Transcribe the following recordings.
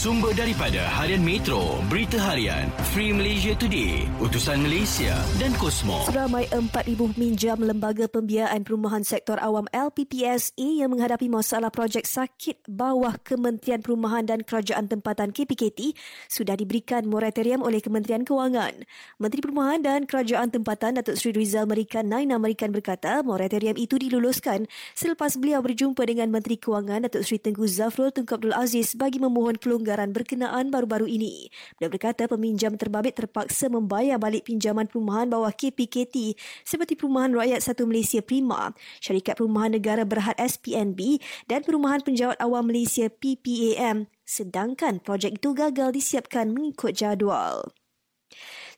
Sumber daripada Harian Metro, Berita Harian, Free Malaysia Today, Utusan Malaysia dan Kosmo. Seramai 4,000 minjam Lembaga Pembiayaan Perumahan Sektor Awam LPPSA yang menghadapi masalah projek sakit bawah Kementerian Perumahan dan Kerajaan Tempatan KPKT sudah diberikan moratorium oleh Kementerian Kewangan. Menteri Perumahan dan Kerajaan Tempatan Datuk Seri Rizal Merikan Naina Merikan berkata moratorium itu diluluskan selepas beliau berjumpa dengan Menteri Kewangan Datuk Seri Tengku Zafrul Tunku Abdul Aziz bagi memohon pelonggaran pelanggaran berkenaan baru-baru ini. Beliau berkata peminjam terbabit terpaksa membayar balik pinjaman perumahan bawah KPKT seperti Perumahan Rakyat Satu Malaysia Prima, Syarikat Perumahan Negara Berhad SPNB dan Perumahan Penjawat Awam Malaysia PPAM sedangkan projek itu gagal disiapkan mengikut jadual.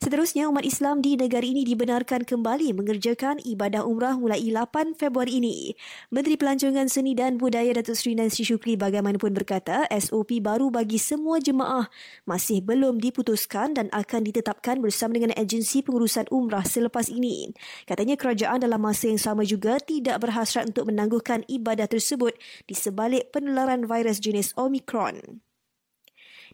Seterusnya, umat Islam di negara ini dibenarkan kembali mengerjakan ibadah umrah mulai 8 Februari ini. Menteri Pelancongan Seni dan Budaya Datuk Seri Nancy Shukri bagaimanapun berkata SOP baru bagi semua jemaah masih belum diputuskan dan akan ditetapkan bersama dengan agensi pengurusan umrah selepas ini. Katanya kerajaan dalam masa yang sama juga tidak berhasrat untuk menangguhkan ibadah tersebut di sebalik penularan virus jenis Omicron.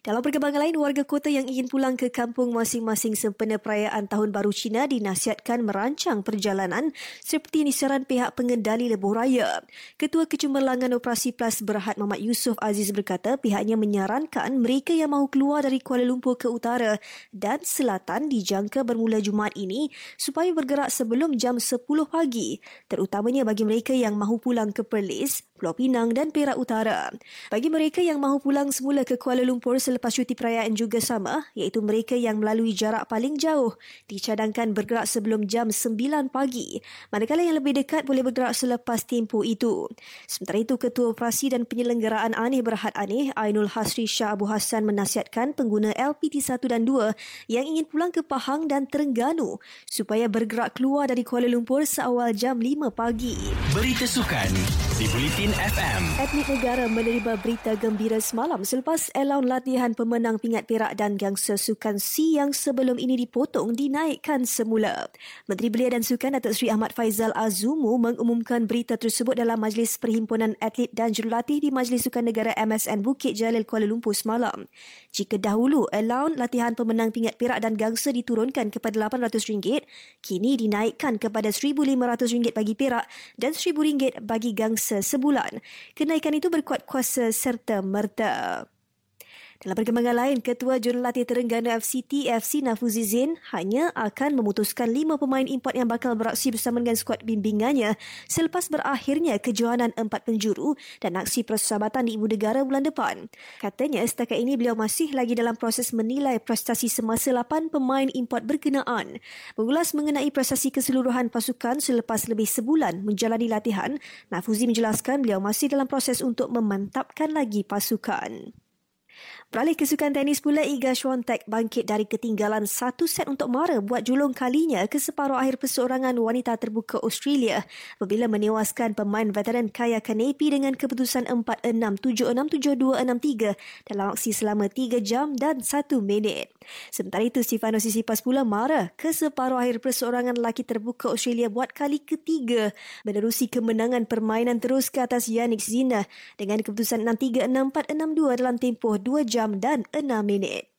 Dalam perkembangan lain, warga kota yang ingin pulang ke kampung masing-masing sempena perayaan Tahun Baru Cina dinasihatkan merancang perjalanan seperti nisaran pihak pengendali lebuh raya. Ketua Kecemerlangan Operasi Plus Berhad Muhammad Yusof Aziz berkata pihaknya menyarankan mereka yang mahu keluar dari Kuala Lumpur ke utara dan selatan dijangka bermula Jumaat ini supaya bergerak sebelum jam 10 pagi, terutamanya bagi mereka yang mahu pulang ke Perlis, Pulau Pinang dan Perak Utara. Bagi mereka yang mahu pulang semula ke Kuala Lumpur selepas cuti perayaan juga sama, iaitu mereka yang melalui jarak paling jauh dicadangkan bergerak sebelum jam 9 pagi, manakala yang lebih dekat boleh bergerak selepas tempoh itu. Sementara itu, Ketua Operasi dan Penyelenggaraan Aneh Berhad Aneh, Ainul Hasri Shah Abu Hassan menasihatkan pengguna LPT 1 dan 2 yang ingin pulang ke Pahang dan Terengganu supaya bergerak keluar dari Kuala Lumpur seawal jam 5 pagi. Berita Sukan di Bulletin FM. Etnik negara menerima berita gembira semalam selepas elaun latihan pilihan pemenang pingat perak dan gangsa sukan C yang sebelum ini dipotong dinaikkan semula. Menteri Belia dan Sukan Datuk Seri Ahmad Faizal Azumu mengumumkan berita tersebut dalam Majlis Perhimpunan Atlet dan Jurulatih di Majlis Sukan Negara MSN Bukit Jalil Kuala Lumpur semalam. Jika dahulu allowance latihan pemenang pingat perak dan gangsa diturunkan kepada RM800, kini dinaikkan kepada RM1,500 bagi perak dan RM1,000 bagi gangsa sebulan. Kenaikan itu berkuat kuasa serta merta. Dalam perkembangan lain, Ketua Jurulatih Terengganu FC TFC Nafuzi Zain hanya akan memutuskan lima pemain import yang bakal beraksi bersama dengan skuad bimbingannya selepas berakhirnya kejohanan empat penjuru dan aksi persahabatan di Ibu Negara bulan depan. Katanya setakat ini beliau masih lagi dalam proses menilai prestasi semasa lapan pemain import berkenaan. Mengulas mengenai prestasi keseluruhan pasukan selepas lebih sebulan menjalani latihan, Nafuzi menjelaskan beliau masih dalam proses untuk memantapkan lagi pasukan. Beralih ke sukan tenis pula, Iga Swiatek bangkit dari ketinggalan satu set untuk mara buat julung kalinya ke separuh akhir perseorangan wanita terbuka Australia apabila menewaskan pemain veteran Kaya Kanepi dengan keputusan 4-6, 7-6, 7-2, 6-3 dalam aksi selama 3 jam dan 1 minit. Sementara itu, Stefano Sisipas pula mara ke separuh akhir perseorangan lelaki terbuka Australia buat kali ketiga menerusi kemenangan permainan terus ke atas Yannick Zina dengan keputusan 6-3, 6-4, 6-2 dalam tempoh 2 jam dan 6 minit.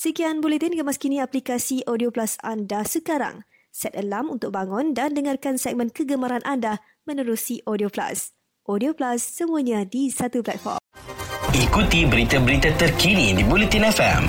Sekian buletin kemas kini aplikasi Audio Plus anda sekarang. Set alarm untuk bangun dan dengarkan segmen kegemaran anda menerusi Audio Plus. Audio Plus semuanya di satu platform. Ikuti berita-berita terkini di Bulletin FM.